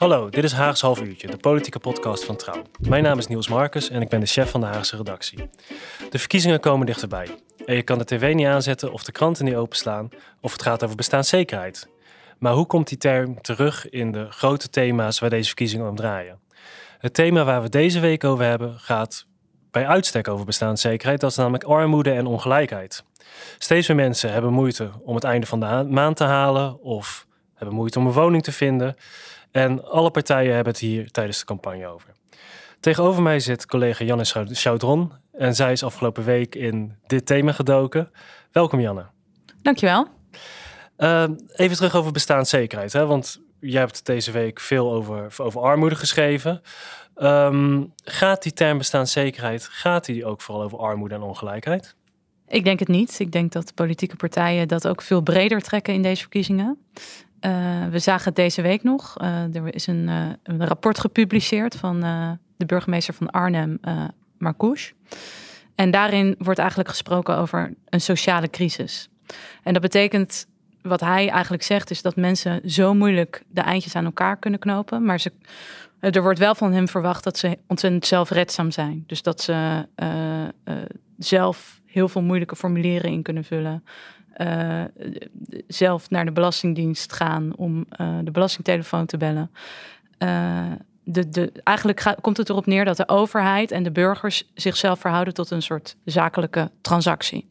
Hallo, dit is Haags Half Uurtje, de politieke podcast van Trouw. Mijn naam is Niels Marcus en ik ben de chef van de Haagse redactie. De verkiezingen komen dichterbij. En je kan de tv niet aanzetten of de kranten niet openslaan of het gaat over bestaanszekerheid. Maar hoe komt die term terug in de grote thema's waar deze verkiezingen om draaien? Het thema waar we deze week over hebben gaat bij uitstek over bestaanszekerheid. Dat is namelijk armoede en ongelijkheid. Steeds meer mensen hebben moeite om het einde van de maand te halen of hebben moeite om een woning te vinden. En alle partijen hebben het hier tijdens de campagne over. Tegenover mij zit collega Janne Chaudron. En zij is afgelopen week in dit thema gedoken. Welkom Janne. Dankjewel. Uh, even terug over bestaanszekerheid. Hè? Want jij hebt deze week veel over, over armoede geschreven. Um, gaat die term bestaanszekerheid, gaat die ook vooral over armoede en ongelijkheid? Ik denk het niet. Ik denk dat politieke partijen dat ook veel breder trekken in deze verkiezingen. Uh, we zagen het deze week nog. Uh, er is een, uh, een, rapport gepubliceerd van de burgemeester van Arnhem, Marcouch. En daarin wordt eigenlijk gesproken over een sociale crisis. En dat betekent, wat hij eigenlijk zegt, is dat mensen zo moeilijk de eindjes aan elkaar kunnen knopen. Maar ze, er wordt wel van hem verwacht dat ze ontzettend zelfredzaam zijn. Dus dat ze zelf heel veel moeilijke formulieren in kunnen vullen. Uh, zelf naar de Belastingdienst gaan om uh, de belastingtelefoon te bellen. Uh, de, de, eigenlijk komt het erop neer dat de overheid en de burgers zichzelf verhouden tot een soort zakelijke transactie.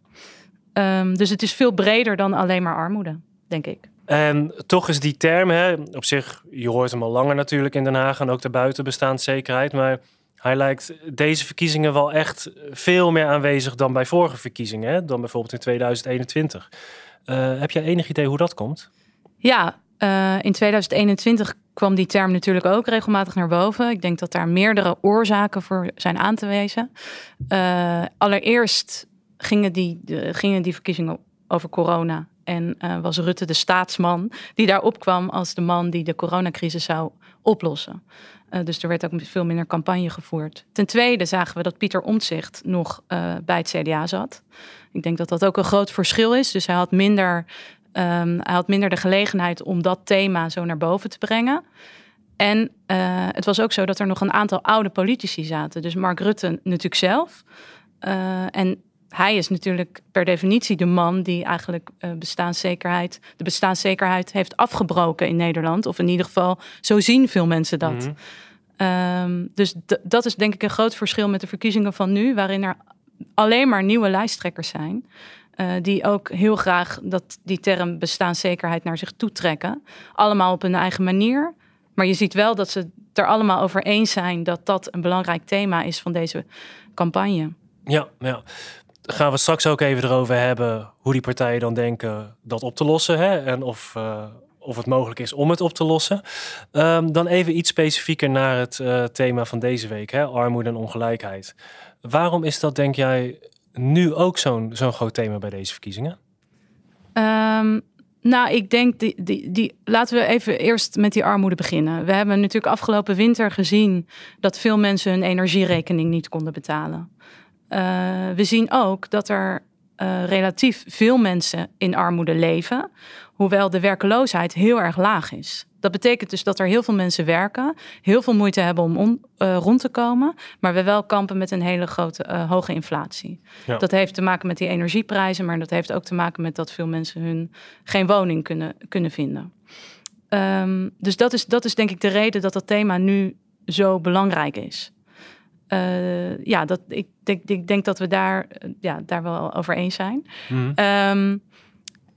Um, dus het is veel breder dan alleen maar armoede, denk ik. En toch is die term, hè, op zich, je hoort hem al langer natuurlijk in Den Haag en ook daarbuiten bestaanszekerheid. Maar hij lijkt deze verkiezingen wel echt veel meer aanwezig dan bij vorige verkiezingen, hè? dan bijvoorbeeld in 2021. Uh, heb jij enig idee hoe dat komt? Ja, uh, in 2021 kwam die term natuurlijk ook regelmatig naar boven. Ik denk dat daar meerdere oorzaken voor zijn aan te wijzen. Uh, allereerst gingen die, gingen die verkiezingen over corona. En uh, was Rutte de staatsman die daar opkwam als de man die de coronacrisis zou oplossen. Uh, dus er werd ook veel minder campagne gevoerd. Ten tweede zagen we dat Pieter Omtzigt nog uh, bij het CDA zat. Ik denk dat dat ook een groot verschil is. Dus hij had minder, um, hij had minder de gelegenheid om dat thema zo naar boven te brengen. En het was ook zo dat er nog een aantal oude politici zaten. Dus Mark Rutte natuurlijk zelf. en hij is natuurlijk per definitie de man die eigenlijk uh, bestaanszekerheid, de bestaanszekerheid heeft afgebroken in Nederland. Of in ieder geval, zo zien veel mensen dat. Mm -hmm. um, dus dat is denk ik een groot verschil met de verkiezingen van nu, waarin er alleen maar nieuwe lijsttrekkers zijn. Uh, die ook heel graag dat die term bestaanszekerheid naar zich toetrekken. Allemaal op hun eigen manier. Maar je ziet wel dat ze het er allemaal over eens zijn dat dat een belangrijk thema is van deze campagne. Ja, ja gaan we straks ook even erover hebben hoe die partijen dan denken dat op te lossen. Hè? En of, uh, of het mogelijk is om het op te lossen. Um, dan even iets specifieker naar het uh, thema van deze week: hè? armoede en ongelijkheid. Waarom is dat, denk jij, nu ook zo'n zo'n groot thema bij deze verkiezingen? Um, nou, ik denk, die, die, die, laten we even eerst met die armoede beginnen. We hebben natuurlijk afgelopen winter gezien dat veel mensen hun energierekening niet konden betalen. Uh, we zien ook dat er uh, relatief veel mensen in armoede leven, hoewel de werkeloosheid heel erg laag is. Dat betekent dus dat er heel veel mensen werken, heel veel moeite hebben om on, uh, rond te komen, maar we wel kampen met een hele grote uh, hoge inflatie. Ja. Dat heeft te maken met die energieprijzen, maar dat heeft ook te maken met dat veel mensen hun geen woning kunnen, kunnen vinden. Um, dus dat is, dat is denk ik de reden dat dat thema nu zo belangrijk is. Uh, ja, dat, ik, denk, ik denk dat we daar, ja, daar wel over eens zijn. Mm. Um,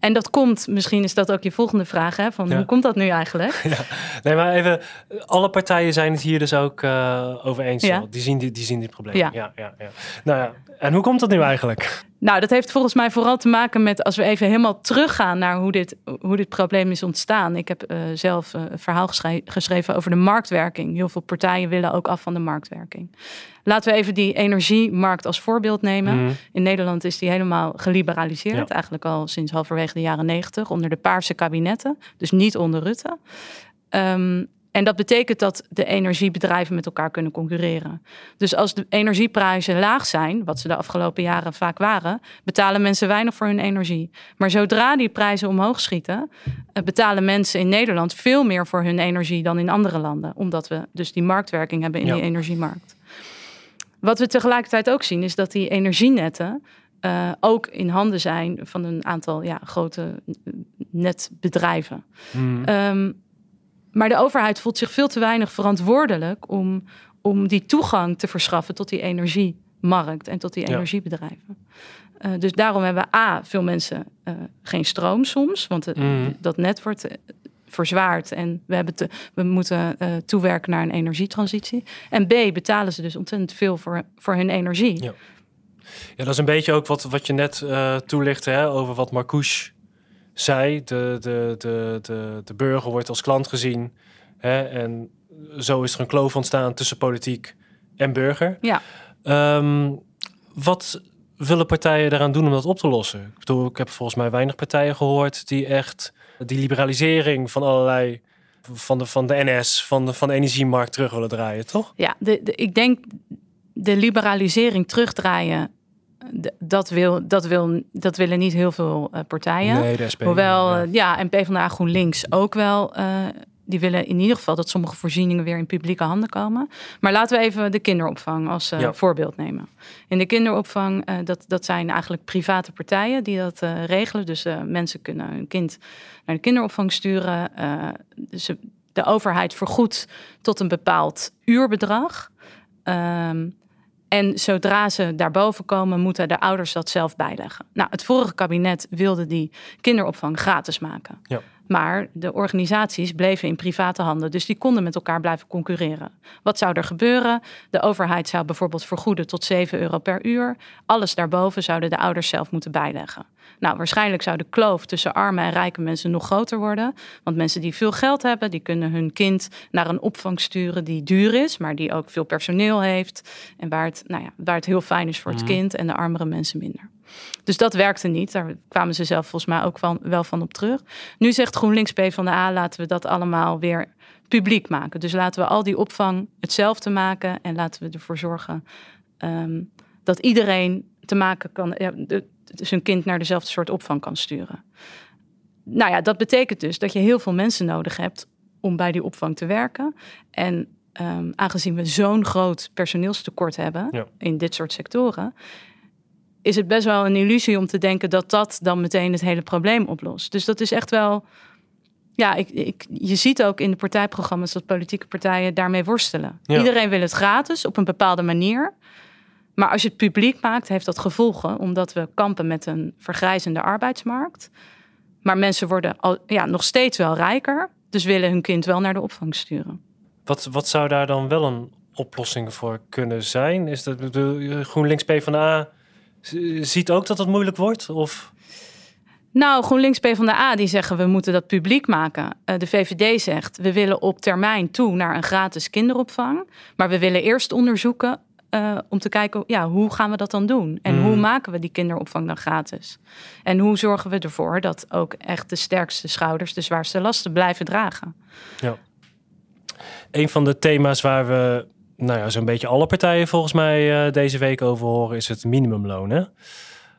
en dat komt, misschien is dat ook je volgende vraag, hè, van ja. hoe komt dat nu eigenlijk? Ja. Nee, maar even, alle partijen zijn het hier dus ook uh, over eens. Ja. Die, zien die, die zien dit probleem. Ja. Ja, ja, ja. Nou ja, en hoe komt dat nu eigenlijk? Nou, dat heeft volgens mij vooral te maken met als we even helemaal teruggaan naar hoe dit, hoe dit probleem is ontstaan. Ik heb uh, zelf uh, een verhaal geschreven over de marktwerking. Heel veel partijen willen ook af van de marktwerking. Laten we even die energiemarkt als voorbeeld nemen. Mm. In Nederland is die helemaal geliberaliseerd. Ja. Eigenlijk al sinds halverwege de jaren negentig. Onder de paarse kabinetten. Dus niet onder Rutte. Um, en dat betekent dat de energiebedrijven met elkaar kunnen concurreren. Dus als de energieprijzen laag zijn, wat ze de afgelopen jaren vaak waren, betalen mensen weinig voor hun energie. Maar zodra die prijzen omhoog schieten, eh, betalen mensen in Nederland veel meer voor hun energie dan in andere landen. Omdat we dus die marktwerking hebben in die energiemarkt. Wat we tegelijkertijd ook zien, is dat die energienetten uh, ook in handen zijn van een aantal ja, grote netbedrijven. Hmm. Um, maar de overheid voelt zich veel te weinig verantwoordelijk om, om die toegang te verschaffen tot die energiemarkt en tot die energiebedrijven. Uh, dus daarom hebben A, veel mensen uh, geen stroom soms, want mm. dat net wordt uh, verzwaard en we, hebben te, we moeten toewerken naar een energietransitie. En B, betalen ze dus ontzettend veel voor, voor hun energie. Ja. ja, dat is een beetje ook wat, wat je net toelichtte hè, over wat Marcouche zij, de, de, de, de, de burger, wordt als klant gezien. Hè, en zo is er een kloof ontstaan tussen politiek en burger. Ja. Um, wat willen partijen daaraan doen om dat op te lossen? Ik bedoel, ik heb volgens mij weinig partijen gehoord die echt die liberalisering van allerlei van de, van de NS, van de, van de energiemarkt terug willen draaien, toch? Ja, de, de, ik denk de liberalisering terugdraaien dat, wil, dat, wil, dat willen niet heel veel uh, partijen. Nee, de SP, Hoewel, ja. Uh, ja, en PvdA GroenLinks ook wel. Uh, die willen in ieder geval dat sommige voorzieningen weer in publieke handen komen. Maar laten we even de kinderopvang als ja. voorbeeld nemen. In de kinderopvang, dat, dat zijn eigenlijk private partijen die dat regelen. Dus mensen kunnen hun kind naar de kinderopvang sturen. dus de overheid vergoedt tot een bepaald uurbedrag. Um, en zodra ze daarboven komen, moeten de ouders dat zelf bijleggen. Nou, het vorige kabinet wilde die kinderopvang gratis maken. Ja. Maar de organisaties bleven in private handen, dus die konden met elkaar blijven concurreren. Wat zou er gebeuren? De overheid zou bijvoorbeeld vergoeden tot 7 euro per uur. Alles daarboven zouden de ouders zelf moeten bijleggen. Nou, waarschijnlijk zou de kloof tussen arme en rijke mensen nog groter worden. Want mensen die veel geld hebben, die kunnen hun kind naar een opvang sturen die duur is, maar die ook veel personeel heeft. En waar het, nou ja, waar het heel fijn is voor het mhm. kind en de armere mensen minder. Dus dat werkte niet. Daar kwamen ze zelf volgens mij ook van, wel van op terug. Nu zegt GroenLinks P van de A, laten we dat allemaal weer publiek maken. Dus laten we al die opvang hetzelfde maken en laten we ervoor zorgen um, dat iedereen te maken kan, ja, zijn kind naar dezelfde soort opvang kan sturen. Nou ja, dat betekent dus dat je heel veel mensen nodig hebt om bij die opvang te werken. En um, aangezien we zo'n groot personeelstekort hebben in dit soort sectoren, is het best wel een illusie om te denken dat dat dan meteen het hele probleem oplost. Dus dat is echt wel. Ja, ik, ik, je ziet ook in de partijprogramma's dat politieke partijen daarmee worstelen. Iedereen wil het gratis op een bepaalde manier. Maar als je het publiek maakt, heeft dat gevolgen, omdat we kampen met een vergrijzende arbeidsmarkt. Maar mensen worden al, ja, nog steeds wel rijker, dus willen hun kind wel naar de opvang sturen. Wat, wat zou daar dan wel een oplossing voor kunnen zijn? Is dat de GroenLinks PvdA ziet ook dat het moeilijk wordt? Of? Nou, GroenLinks PvdA die zeggen we moeten dat publiek maken. Uh, de VVD zegt we willen op termijn toe naar een gratis kinderopvang. Maar we willen eerst onderzoeken uh, om te kijken ja, hoe gaan we dat dan doen? En hoe mm. maken we die kinderopvang dan gratis? En hoe zorgen we ervoor dat ook echt de sterkste schouders de zwaarste lasten blijven dragen? Ja. Een van de thema's waar we nou ja, zo'n beetje alle partijen volgens mij uh, deze week over horen, is het minimumloon. Hè?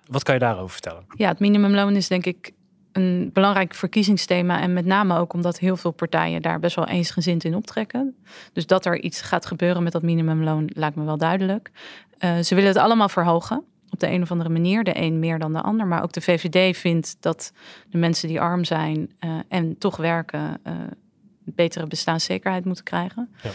Wat kan je daarover vertellen? Ja, het minimumloon is denk ik een belangrijk verkiezingsthema. En met name ook omdat heel veel partijen daar best wel eensgezind in optrekken. Dus dat er iets gaat gebeuren met dat minimumloon lijkt me wel duidelijk. Uh, ze willen het allemaal verhogen. Op de een of andere manier. De een meer dan de ander. Maar ook de VVD vindt dat de mensen die arm zijn uh, en toch werken. Uh, betere bestaanszekerheid moeten krijgen. Ja.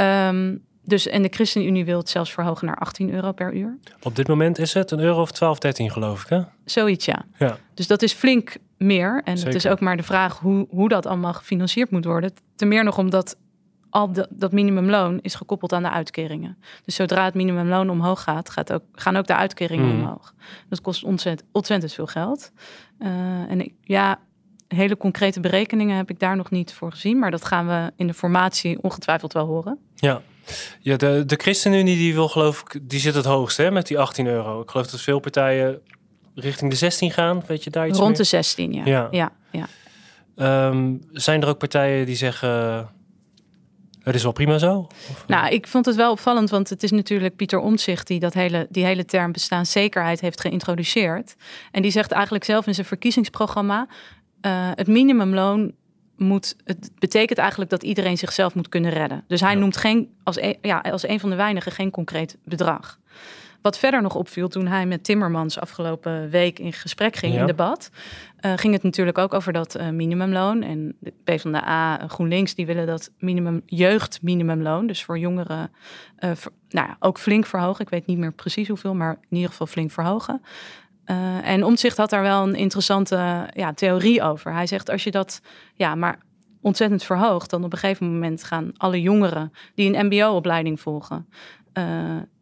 Um, dus, en de ChristenUnie wil het zelfs verhogen naar 18 euro per uur. Op dit moment is het een euro of 12, 13 geloof ik hè? Zoiets ja. ja. Dus dat is flink meer. En Zeker. het is ook maar de vraag hoe, hoe dat allemaal gefinancierd moet worden. Ten meer nog omdat al dat, dat minimumloon is gekoppeld aan de uitkeringen. Dus zodra het minimumloon omhoog gaat, gaat ook, gaan ook de uitkeringen Mhm. omhoog. Dat kost ontzettend, ontzettend veel geld. Eh, en ik, ja, hele concrete berekeningen heb ik daar nog niet voor gezien. Maar dat gaan we in de formatie ongetwijfeld wel horen. Ja. Ja, de, de ChristenUnie die wil geloof ik, die zit het hoogst hè, met die 18 euro. Ik geloof dat veel partijen richting de 16 gaan. Weet je daar iets Rond de 16, ja. Ja. ja. ja, Ehm, zijn er ook partijen die zeggen, het is wel prima zo? Of- Nou, ik vond het wel opvallend, want het is natuurlijk Pieter Omtzigt die dat hele, die hele term bestaanszekerheid heeft geïntroduceerd. En die zegt eigenlijk zelf in zijn verkiezingsprogramma: eh, het minimumloon moet, het betekent eigenlijk dat iedereen zichzelf moet kunnen redden. Dus hij Ja. noemt geen, als, een, ja, als een van de weinigen geen concreet bedrag. Wat verder nog opviel toen hij met Timmermans afgelopen week in gesprek ging Ja. in debat, eh, ging het natuurlijk ook over dat eh, minimumloon. En de PvdA, GroenLinks, die willen dat minimum, jeugdminimumloon, dus voor jongeren, nou ja, ook flink verhogen. Ik weet niet meer precies hoeveel, maar in ieder geval flink verhogen. Eh, en Omtzigt had daar wel een interessante ja, theorie over. Hij zegt als je dat ja, maar ontzettend verhoogt, dan op een gegeven moment gaan alle jongeren die een MBO-opleiding volgen, eh,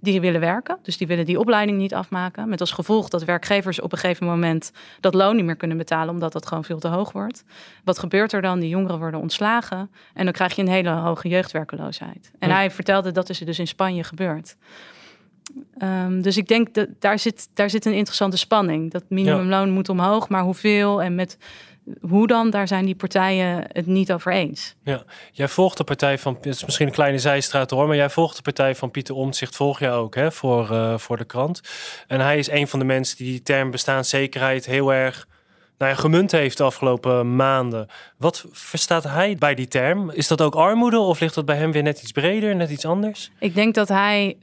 die willen werken. Dus die willen die opleiding niet afmaken. Met als gevolg dat werkgevers op een gegeven moment dat loon niet meer kunnen betalen, omdat dat gewoon veel te hoog wordt. Wat gebeurt er dan? Die jongeren worden ontslagen en dan krijg je een hele hoge jeugdwerkeloosheid. En Ja. hij vertelde dat is er dus in Spanje gebeurd. Ehm, dus ik denk dat daar zit, daar zit een interessante spanning. Dat minimumloon moet omhoog, maar hoeveel en met hoe dan, daar zijn die partijen het niet over eens. Jij volgt de partij van, het is misschien een kleine zijstraat hoor, maar jij volgt de partij van Pieter Omtzigt, volg je ook hè, voor, eh, voor de krant. En hij is een van de mensen die die term bestaanszekerheid heel erg nou ja, gemunt heeft de afgelopen maanden. Wat verstaat hij bij die term? Is dat ook armoede of ligt dat bij hem weer net iets breder, net iets anders? Ik denk dat hij,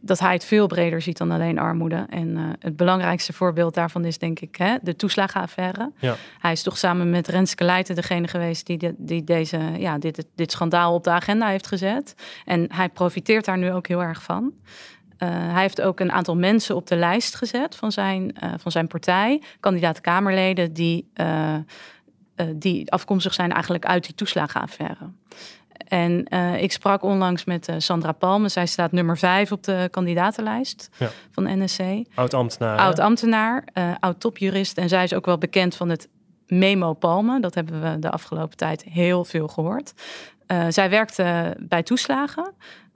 dat hij het veel breder ziet dan alleen armoede. En eh, het belangrijkste voorbeeld daarvan is denk ik hè, de toeslagenaffaire. Ja. Hij is toch samen met Renske Leijten degene geweest die, de- die deze, ja, dit, dit schandaal op de agenda heeft gezet. En hij profiteert daar nu ook heel erg van. Eh, hij heeft ook een aantal mensen op de lijst gezet van zijn, eh, van zijn partij, kandidaat-Kamerleden, die, eh, eh, die afkomstig zijn eigenlijk uit die toeslagenaffaire. En eh, ik sprak onlangs met eh, Sandra Palme. Zij staat nummer vijf op de kandidatenlijst Ja. van NSC. Oud ambtenaar. hè? Oud ambtenaar, eh, oud topjurist. En zij is ook wel bekend van het Memo Palme. Dat hebben we de afgelopen tijd heel veel gehoord. Eh, zij werkte bij toeslagen.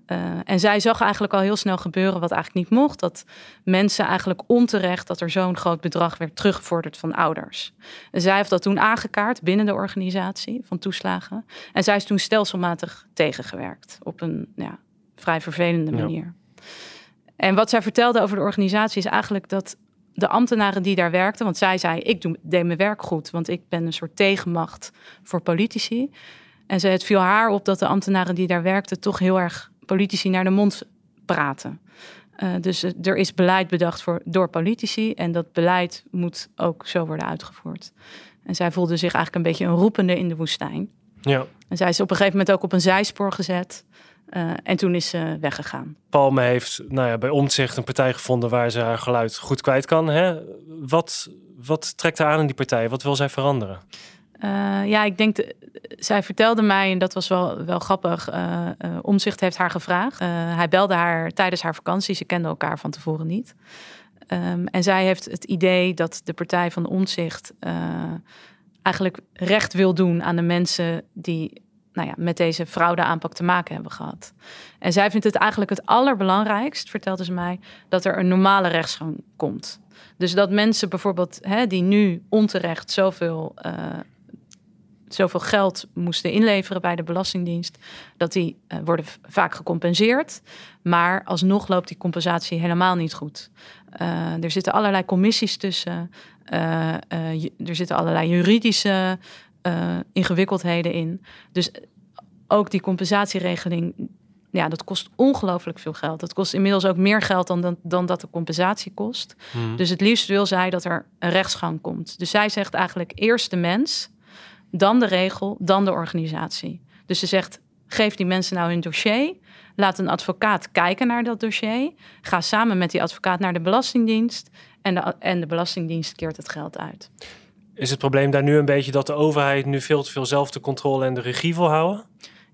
Eh, en zij zag eigenlijk al heel snel gebeuren wat eigenlijk niet mocht. Dat mensen eigenlijk onterecht dat er zo'n groot bedrag werd teruggevorderd van ouders. En zij heeft dat toen aangekaart binnen de organisatie van toeslagen. En zij is toen stelselmatig tegengewerkt op een ja, vrij vervelende Ja. manier. En wat zij vertelde over de organisatie is eigenlijk dat de ambtenaren die daar werkten, want zij zei: Ik doe, deed mijn werk goed, want ik ben een soort tegenmacht voor politici. En ze, het viel haar op dat de ambtenaren die daar werkten toch heel erg politici naar de mond praten. Eh, dus er is beleid bedacht voor, door politici en dat beleid moet ook zo worden uitgevoerd. En zij voelde zich eigenlijk een beetje een roepende in de woestijn. Ja. En zij is op een gegeven moment ook op een zijspoor gezet. eh, en toen is ze weggegaan. Palme heeft nou ja, bij Omtzigt een partij gevonden waar ze haar geluid goed kwijt kan. Hè? Wat, wat trekt haar aan in die partij? Wat wil zij veranderen? Eh, ja, ik denk, de- zij vertelde mij, en dat was wel, wel grappig, eh eh, Omzicht heeft haar gevraagd. Eh, hij belde haar tijdens haar vakantie, ze kenden elkaar van tevoren niet. Ehm, en zij heeft het idee dat de partij van Omzicht eigenlijk recht wil doen aan de mensen die nou ja, met deze fraudeaanpak te maken hebben gehad. En zij vindt het eigenlijk het allerbelangrijkst, vertelde ze mij, dat er een normale rechtsgang komt. Dus dat mensen bijvoorbeeld hè, die nu onterecht zoveel, eh, zoveel geld moesten inleveren bij de Belastingdienst, dat die eh, worden vaak gecompenseerd. Maar alsnog loopt die compensatie helemaal niet goed. Eh, er zitten allerlei commissies tussen. eh, er zitten allerlei juridische ingewikkeldheden in. Dus ook die compensatieregeling, ja, dat kost ongelooflijk veel geld. Dat kost inmiddels ook meer geld dan, dan, dan dat de compensatie kost. Hmm. Dus het liefst wil zij dat er een rechtsgang komt. Dus zij zegt eigenlijk eerst de mens, dan de regel, dan de organisatie. Dus ze zegt, geef die mensen nou hun dossier. Laat een advocaat kijken naar dat dossier. Ga samen met die advocaat naar de Belastingdienst. En de, en de Belastingdienst keert het geld uit. Is het probleem daar nu een beetje dat de overheid nu veel te veel zelf de controle en de regie wil houden?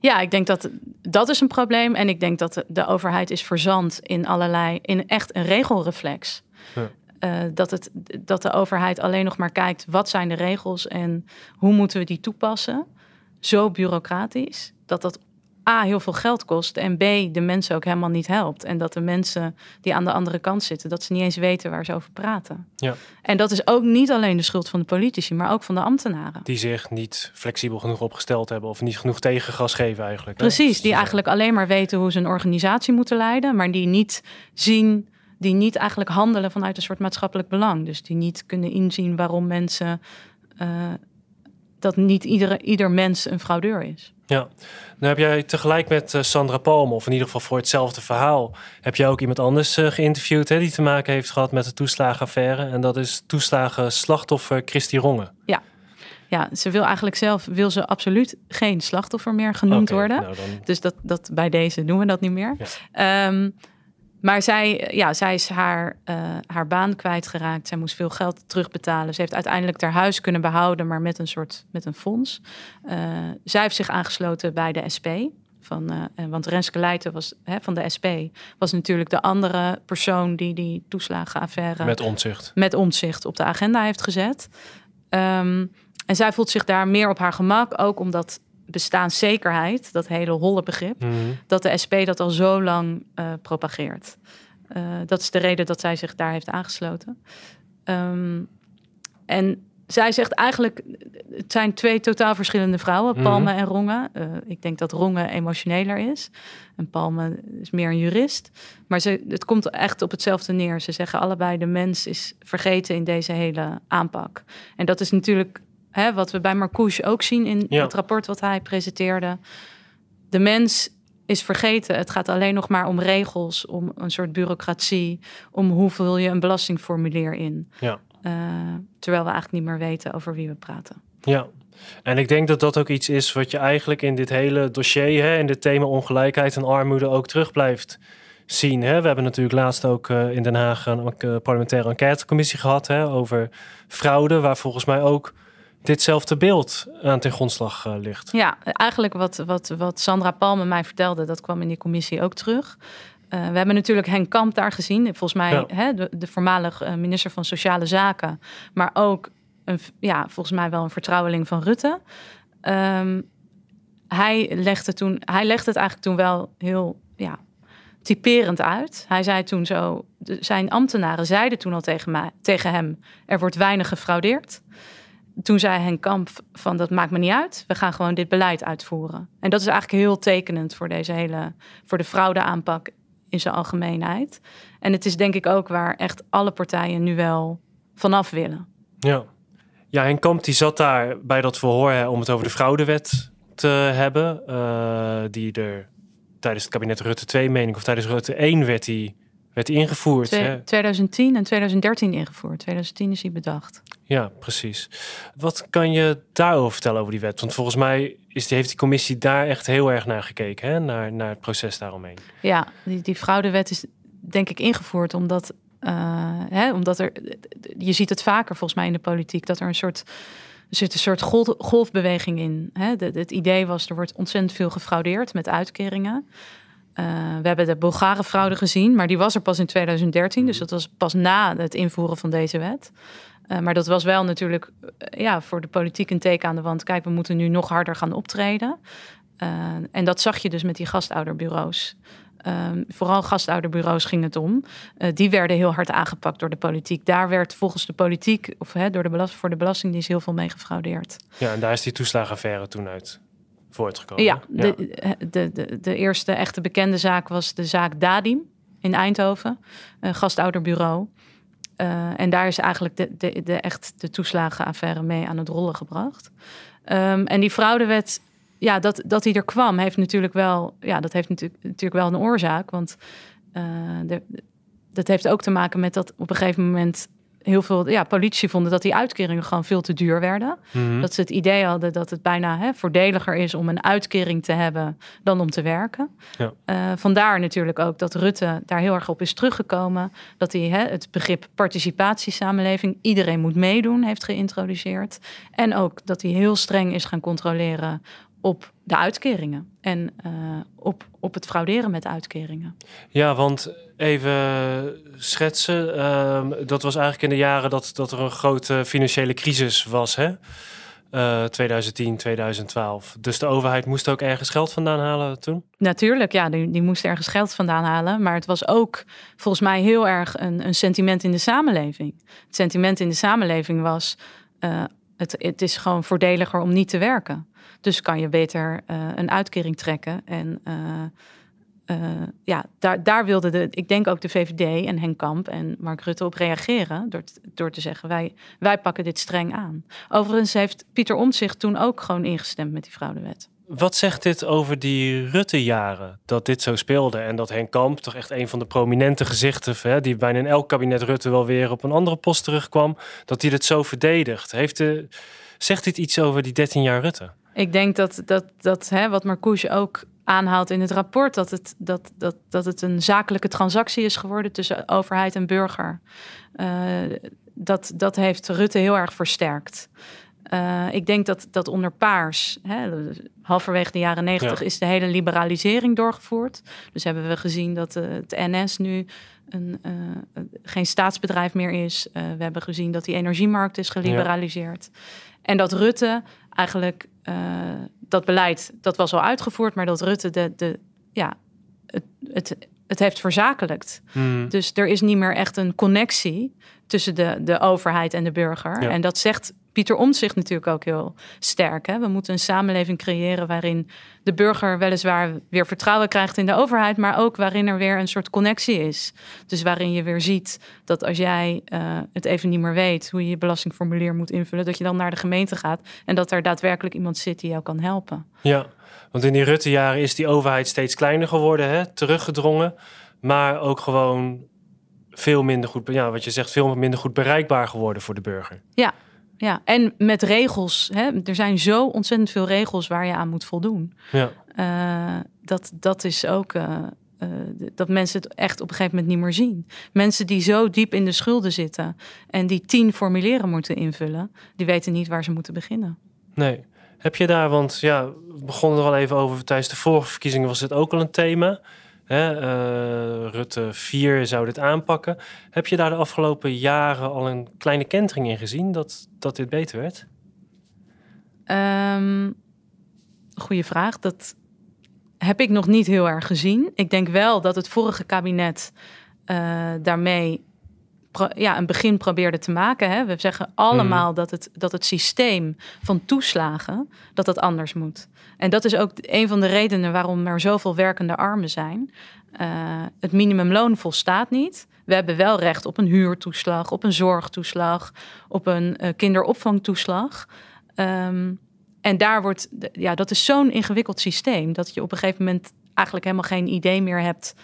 Ja, ik denk dat dat is een probleem. En ik denk dat de, de overheid is verzand in allerlei, in echt een regelreflex. Ja. Uh, dat, het, dat de overheid alleen nog maar kijkt wat zijn de regels en hoe moeten we die toepassen. Zo bureaucratisch dat dat A heel veel geld kost en B de mensen ook helemaal niet helpt. En dat de mensen die aan de andere kant zitten, dat ze niet eens weten waar ze over praten. Ja. En dat is ook niet alleen de schuld van de politici, maar ook van de ambtenaren. Die zich niet flexibel genoeg opgesteld hebben of niet genoeg tegengas geven eigenlijk. Precies, die eigenlijk alleen maar weten hoe ze een organisatie moeten leiden, maar die niet zien, die niet eigenlijk handelen vanuit een soort maatschappelijk belang. Dus die niet kunnen inzien waarom mensen, eh, dat niet iedere, ieder mens een fraudeur is. Ja, nou heb jij tegelijk met uh, Sandra Palm, of in ieder geval voor hetzelfde verhaal, heb jij ook iemand anders uh, geïnterviewd hè, die te maken heeft gehad met de toeslagenaffaire. En dat is toeslagen slachtoffer Christy Rongen. Ja. Ja, ze wil eigenlijk zelf wil ze absoluut geen slachtoffer meer genoemd worden. nou dan- Dus dat, dat bij deze doen we dat niet meer. Ehm, maar zij, ja, zij is haar, eh, haar baan kwijtgeraakt. Zij moest veel geld terugbetalen. Ze heeft uiteindelijk haar huis kunnen behouden, maar met een soort met een fonds. Eh, zij heeft zich aangesloten bij de SP. Van, eh, want Renske Leijten was, hè, van de SP was natuurlijk de andere persoon die die toeslagenaffaire Met onzicht. met omzicht op de agenda heeft gezet. Ehm, en zij voelt zich daar meer op haar gemak, ook omdat bestaanszekerheid, dat hele holle begrip, Mhm. dat de SP dat al zo lang eh, propageert. Eh, dat is de reden dat zij zich daar heeft aangesloten. Ehm, en zij zegt eigenlijk, het zijn twee totaal verschillende vrouwen, Mhm. Palme en Ronge. Eh, ik denk dat Ronge emotioneler is en Palme is meer een jurist. Maar ze, het komt echt op hetzelfde neer. Ze zeggen allebei de mens is vergeten in deze hele aanpak. En dat is natuurlijk hè, wat we bij Marcouche ook zien in Ja. het rapport wat hij presenteerde. De mens is vergeten. Het gaat alleen nog maar om regels, om een soort bureaucratie, om hoe vul je een belastingformulier in. Ja. Eh, terwijl we eigenlijk niet meer weten over wie we praten. Ja, en ik denk dat dat ook iets is wat je eigenlijk in dit hele dossier, hè, in dit thema ongelijkheid en armoede ook terug blijft zien. Hè. We hebben natuurlijk laatst ook eh, in Den Haag een eh, parlementaire enquêtecommissie gehad hè, over fraude, waar volgens mij ook ditzelfde beeld aan ten grondslag eh, ligt. Ja, eigenlijk wat, wat, wat Sandra Palme mij vertelde, dat kwam in die commissie ook terug. Eh, we hebben natuurlijk Henk Kamp daar gezien. Volgens mij Ja. hè, de, de voormalig eh, minister van Sociale Zaken. Maar ook, een, ja, volgens mij wel een vertrouweling van Rutte. Ehm, hij, legde toen, hij legde het eigenlijk toen wel heel ja, typerend uit. Hij zei toen zo, zijn ambtenaren zeiden toen al tegen, mij, tegen hem... er wordt weinig gefraudeerd. Toen zei Henk Kamp van dat maakt me niet uit. We gaan gewoon dit beleid uitvoeren. En dat is eigenlijk heel tekenend voor deze hele voor de fraudeaanpak in zijn algemeenheid. En het is denk ik ook waar echt alle partijen nu wel vanaf willen. Ja. Ja, en Kamp die zat daar bij dat verhoor om het over de fraudewet te hebben. eh, die er tijdens het kabinet Rutte 2, meen ik, of tijdens Rutte 1 werd die, werd ingevoerd. Twee- Hè? 2010 en 2013 ingevoerd. 2010 is hij bedacht. Ja, precies. Wat kan je daarover vertellen over die wet? Want volgens mij is die, heeft die commissie daar echt heel erg naar gekeken, hè? Naar, naar het proces daaromheen. Ja, die, die fraudewet is denk ik ingevoerd omdat, eh, hè, omdat er, je ziet het vaker volgens mij in de politiek, dat er een soort, er zit een soort golf, golfbeweging in. Hè? Het idee was, er wordt ontzettend veel gefraudeerd met uitkeringen. Eh, we hebben de Bulgare fraude gezien, maar die was er pas in 2013. Dus dat was pas na het invoeren van deze wet. Eh, maar dat was wel natuurlijk eh, ja, voor de politiek een teken aan de wand. Kijk, we moeten nu nog harder gaan optreden. En dat zag je dus met die gastouderbureaus. Ehm, vooral gastouderbureaus ging het om. Die werden heel hard aangepakt door de politiek. Daar werd volgens de politiek, of hè, door de belast voor de Belastingdienst, heel veel mee gefraudeerd. Ja, en daar is die toeslagenaffaire toen uit voortgekomen. Ja, de, de, de, de eerste echte bekende zaak was de zaak Dadim in Eindhoven, een gastouderbureau. Eh, en daar is eigenlijk de, de, de, echt de toeslagenaffaire mee aan het rollen gebracht. Ehm, en die fraudewet, ja, dat, dat die er kwam, heeft natuurlijk wel, ja, dat heeft natuurlijk, natuurlijk wel een oorzaak. Want eh, de, dat heeft ook te maken met dat op een gegeven moment heel veel ja, politici vonden dat die uitkeringen gewoon veel te duur werden. Mhm. Dat ze het idee hadden dat het bijna hè, voordeliger is om een uitkering te hebben dan om te werken. Ja. Eh, vandaar natuurlijk ook dat Rutte daar heel erg op is teruggekomen. Dat hij hè, het begrip participatiesamenleving, iedereen moet meedoen, heeft geïntroduceerd. En ook dat hij heel streng is gaan controleren op de uitkeringen en uh, op, op het frauderen met uitkeringen. Ja, want even schetsen. Uh, dat was eigenlijk in de jaren dat, dat er een grote financiële crisis was, hè? Uh, 2010, 2012. Dus de overheid moest ook ergens geld vandaan halen toen? Natuurlijk, ja, die, die moest ergens geld vandaan halen. Maar het was ook volgens mij heel erg een, een sentiment in de samenleving. Het sentiment in de samenleving was: uh, het, het is gewoon voordeliger om niet te werken. Dus kan je beter uh, een uitkering trekken. En uh, uh, ja, daar, daar wilde de, ik denk ook de VVD en Henk Kamp en Mark Rutte op reageren. Door, door te zeggen, wij, wij pakken dit streng aan. Overigens heeft Pieter Omtzigt toen ook gewoon ingestemd met die fraudewet. Wat zegt dit over die Rutte-jaren? Dat dit zo speelde en dat Henk Kamp, toch echt een van de prominente gezichten, hè, die bijna in elk kabinet Rutte wel weer op een andere post terugkwam, dat hij dit zo verdedigt. Heeft zegt dit iets over die 13 jaar Rutte? Ik denk dat, dat, dat hè, wat Marcouche ook aanhaalt in het rapport, dat het, dat, dat, dat het een zakelijke transactie is geworden tussen overheid en burger. Uh, dat, dat heeft Rutte heel erg versterkt. Uh, ik denk dat, dat onder Paars, hè, halverwege de jaren negentig, ja. is de hele liberalisering doorgevoerd. Dus hebben we gezien dat uh, het NS nu een, uh, geen staatsbedrijf meer is. we hebben gezien dat die energiemarkt is geliberaliseerd. Ja. En dat Rutte eigenlijk dat beleid, dat was al uitgevoerd, maar dat Rutte de, de, ja, het, het, het heeft verzakelijkt. Hmm. Dus er is niet meer echt een connectie tussen de, de overheid en de burger. Ja. En dat zegt Pieter Omtzigt natuurlijk ook heel sterk. Hè? We moeten een samenleving creëren waarin de burger weliswaar weer vertrouwen krijgt in de overheid, maar ook waarin er weer een soort connectie is. Dus waarin je weer ziet dat als jij uh, het even niet meer weet hoe je je belastingformulier moet invullen, dat je dan naar de gemeente gaat en dat er daadwerkelijk iemand zit die jou kan helpen. Ja, want in die Rutte-jaren is die overheid steeds kleiner geworden, hè? teruggedrongen, maar ook gewoon veel minder goed, ja, wat je zegt, veel minder goed bereikbaar geworden voor de burger. Ja, ja, en met regels. Hè? Er zijn zo ontzettend veel regels waar je aan moet voldoen. Ja. Uh, dat, dat is ook uh, uh, dat mensen het echt op een gegeven moment niet meer zien. Mensen die zo diep in de schulden zitten en die tien formulieren moeten invullen, die weten niet waar ze moeten beginnen. Nee. Heb je daar, want ja, we begonnen er al even over tijdens de vorige verkiezingen was dit ook al een thema. Uh, Rutte 4 zou dit aanpakken. Heb je daar de afgelopen jaren al een kleine kentering in gezien dat, dat dit beter werd? Um, goeie vraag. Dat heb ik nog niet heel erg gezien. Ik denk wel dat het vorige kabinet uh, daarmee ja, een begin probeerde te maken. Hè. We zeggen allemaal mm. dat, het, dat het systeem van toeslagen dat dat anders moet. En dat is ook een van de redenen waarom er zoveel werkende armen zijn. Uh, het minimumloon volstaat niet. We hebben wel recht op een huurtoeslag, op een zorgtoeslag, op een uh, kinderopvangtoeslag. Um, en daar wordt, ja, dat is zo'n ingewikkeld systeem dat je op een gegeven moment eigenlijk helemaal geen idee meer hebt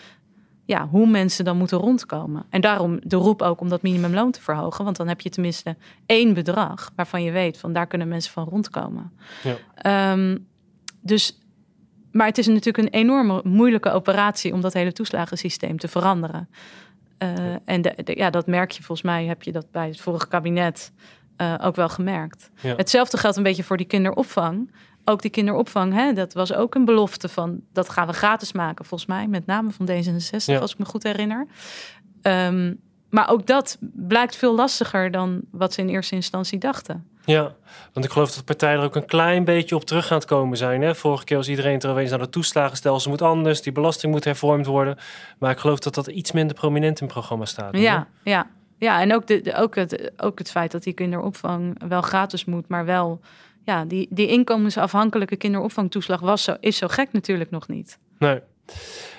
ja, hoe mensen dan moeten rondkomen. En daarom de roep ook om dat minimumloon te verhogen. Want dan heb je tenminste één bedrag waarvan je weet van daar kunnen mensen van rondkomen. Ja. Um, dus, maar het is natuurlijk een enorme moeilijke operatie om dat hele toeslagensysteem te veranderen. Uh, ja. En de, de, ja, dat merk je volgens mij, heb je dat bij het vorige kabinet uh, ook wel gemerkt. Ja. Hetzelfde geldt een beetje voor die kinderopvang ook die kinderopvang, hè, dat was ook een belofte van dat gaan we gratis maken, volgens mij, met name van D66, ja. als ik me goed herinner. Um, maar ook dat blijkt veel lastiger dan wat ze in eerste instantie dachten. Ja, want ik geloof dat partijen er ook een klein beetje op terug gaan komen zijn. Hè? Vorige keer was iedereen er opeens naar de toeslagenstelsel moet anders, die belasting moet hervormd worden. Maar ik geloof dat dat iets minder prominent in het programma staat. Ja, hè? ja. ja, en ook, de, de, ook, het, ook het feit dat die kinderopvang wel gratis moet, maar wel ja, die, die inkomensafhankelijke kinderopvangtoeslag was zo, is zo gek natuurlijk nog niet. Nee.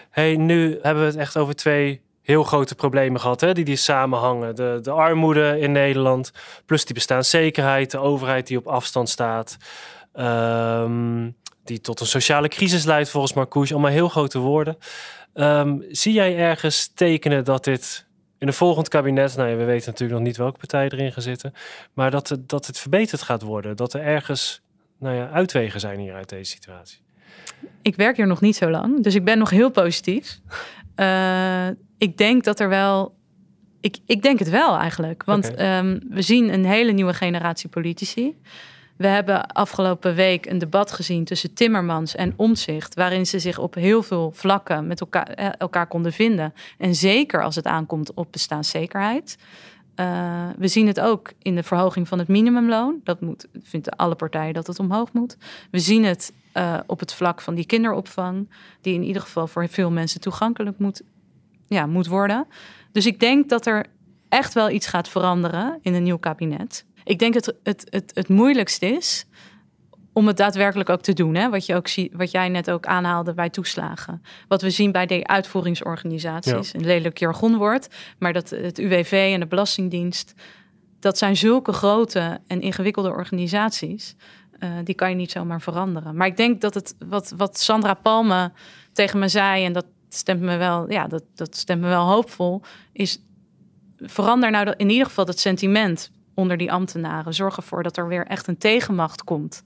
Hey, nu hebben we het echt over twee heel grote problemen gehad, hè, die die samenhangen. De, de armoede in Nederland, plus die bestaanszekerheid, de overheid die op afstand staat, um, die tot een sociale crisis leidt volgens Marcouche. Allemaal heel grote woorden. Um, zie jij ergens tekenen dat dit in een volgend kabinet, nou ja, we weten natuurlijk nog niet welke partijen erin gaan zitten, maar dat het, dat het verbeterd gaat worden. Dat er ergens nou ja, uitwegen zijn hier uit deze situatie. Ik werk hier nog niet zo lang, dus ik ben nog heel positief. Uh, ik denk dat er wel. Ik, ik denk het wel eigenlijk. Want okay. um, we zien een hele nieuwe generatie politici. We hebben afgelopen week een debat gezien tussen Timmermans en Omtzigt, waarin ze zich op heel veel vlakken met elkaar, eh, elkaar konden vinden. En zeker als het aankomt op bestaanszekerheid. Uh, we zien het ook in de verhoging van het minimumloon. Dat moet, vinden alle partijen dat het omhoog moet. We zien het uh, op het vlak van die kinderopvang, die in ieder geval voor veel mensen toegankelijk moet, ja, moet worden. Dus ik denk dat er echt wel iets gaat veranderen in een nieuw kabinet. Ik denk dat het, het, het, het moeilijkst is om het daadwerkelijk ook te doen. Hè? Wat, je ook zie, wat jij net ook aanhaalde bij toeslagen. Wat we zien bij de uitvoeringsorganisaties. Een lelijk jargonwoord. Maar dat het UWV en de Belastingdienst. Dat zijn zulke grote en ingewikkelde organisaties. Uh, die kan je niet zomaar veranderen. Maar ik denk dat het wat, wat Sandra Palme tegen me zei. En dat stemt me wel, ja, dat, dat stemt me wel hoopvol. Is verander nou in ieder geval het sentiment onder die ambtenaren. Zorg ervoor dat er weer echt een tegenmacht komt.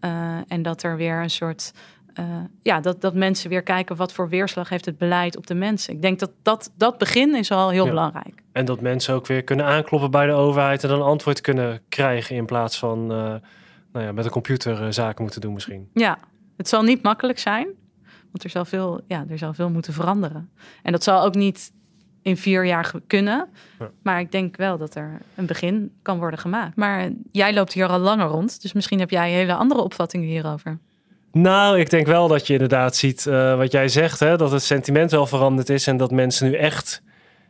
Uh, en dat er weer een soort. Uh, ja, dat, dat mensen weer kijken wat voor weerslag heeft het beleid op de mensen. Ik denk dat dat, dat begin is al heel ja. belangrijk. En dat mensen ook weer kunnen aankloppen bij de overheid en dan antwoord kunnen krijgen in plaats van uh, nou ja, met een computer zaken moeten doen misschien. Ja, het zal niet makkelijk zijn, want er zal veel, ja, er zal veel moeten veranderen. En dat zal ook niet in vier jaar kunnen. Ja. Maar ik denk wel dat er een begin kan worden gemaakt. Maar jij loopt hier al langer rond, dus misschien heb jij hele andere opvattingen hierover. Nou, ik denk wel dat je inderdaad ziet uh, wat jij zegt, hè, dat het sentiment wel veranderd is en dat mensen nu echt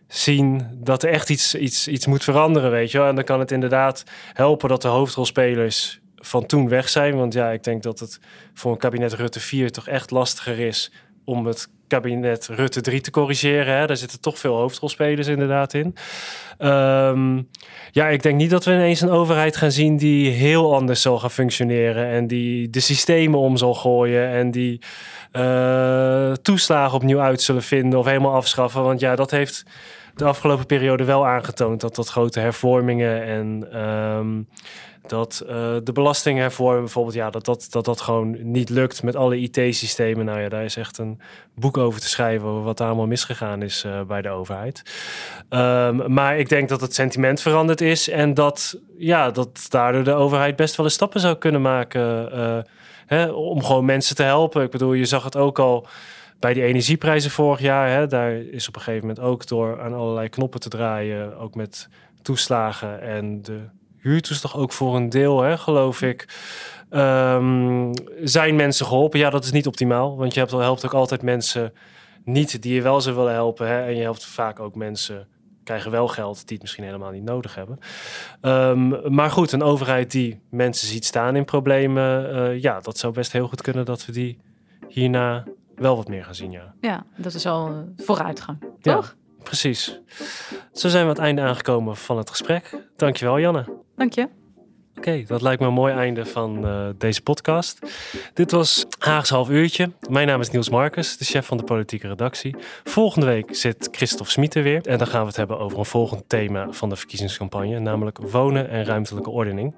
zien dat er echt iets, iets, iets moet veranderen, weet je wel. En dan kan het inderdaad helpen dat de hoofdrolspelers van toen weg zijn. Want ja, ik denk dat het voor een kabinet Rutte 4 toch echt lastiger is om het kabinet Rutte 3 te corrigeren. Hè. Daar zitten toch veel hoofdrolspelers inderdaad in. Um, ja, ik denk niet dat we ineens een overheid gaan zien die heel anders zal gaan functioneren. En die de systemen om zal gooien. En die uh, toeslagen opnieuw uit zullen vinden of helemaal afschaffen. Want ja, dat heeft de afgelopen periode wel aangetoond dat dat grote hervormingen en um, dat uh, de belastinghervorming bijvoorbeeld, ja, dat dat, dat dat gewoon niet lukt met alle IT-systemen. Nou ja, daar is echt een boek over te schrijven over wat daar allemaal misgegaan is uh, bij de overheid. Um, maar ik denk dat het sentiment veranderd is en dat, ja, dat daardoor de overheid best wel eens stappen zou kunnen maken uh, hè, om gewoon mensen te helpen. Ik bedoel, je zag het ook al bij die energieprijzen vorig jaar. Hè, daar is op een gegeven moment ook door aan allerlei knoppen te draaien, ook met toeslagen en de huurtoeslag ook voor een deel, hè, geloof ik. Um, zijn mensen geholpen? Ja, dat is niet optimaal. Want je hebt, helpt ook altijd mensen niet die je wel zou willen helpen. Hè? En je helpt vaak ook mensen krijgen wel geld die het misschien helemaal niet nodig hebben. Um, maar goed, een overheid die mensen ziet staan in problemen, uh, ja, dat zou best heel goed kunnen dat we die hierna wel wat meer gaan zien, ja. Ja, dat is al vooruitgang, toch? Ja, precies. Zo zijn we aan het einde aangekomen van het gesprek. Dankjewel, Janne. Dank je. Oké, dat lijkt me een mooi einde van uh, deze podcast. Dit was Haags half uurtje. Mijn naam is Niels Marcus, de chef van de politieke redactie. Volgende week zit Christophe Smit er weer. En dan gaan we het hebben over een volgend thema van de verkiezingscampagne, namelijk wonen en ruimtelijke ordening.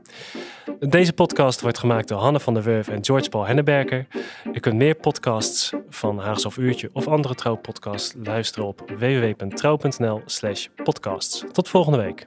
Deze podcast wordt gemaakt door Hanne van der Wurf en George Paul Henneberger. Je kunt meer podcasts van Haags half uurtje of andere trouwpodcasts luisteren op www.trouw.nl slash podcasts. Tot volgende week.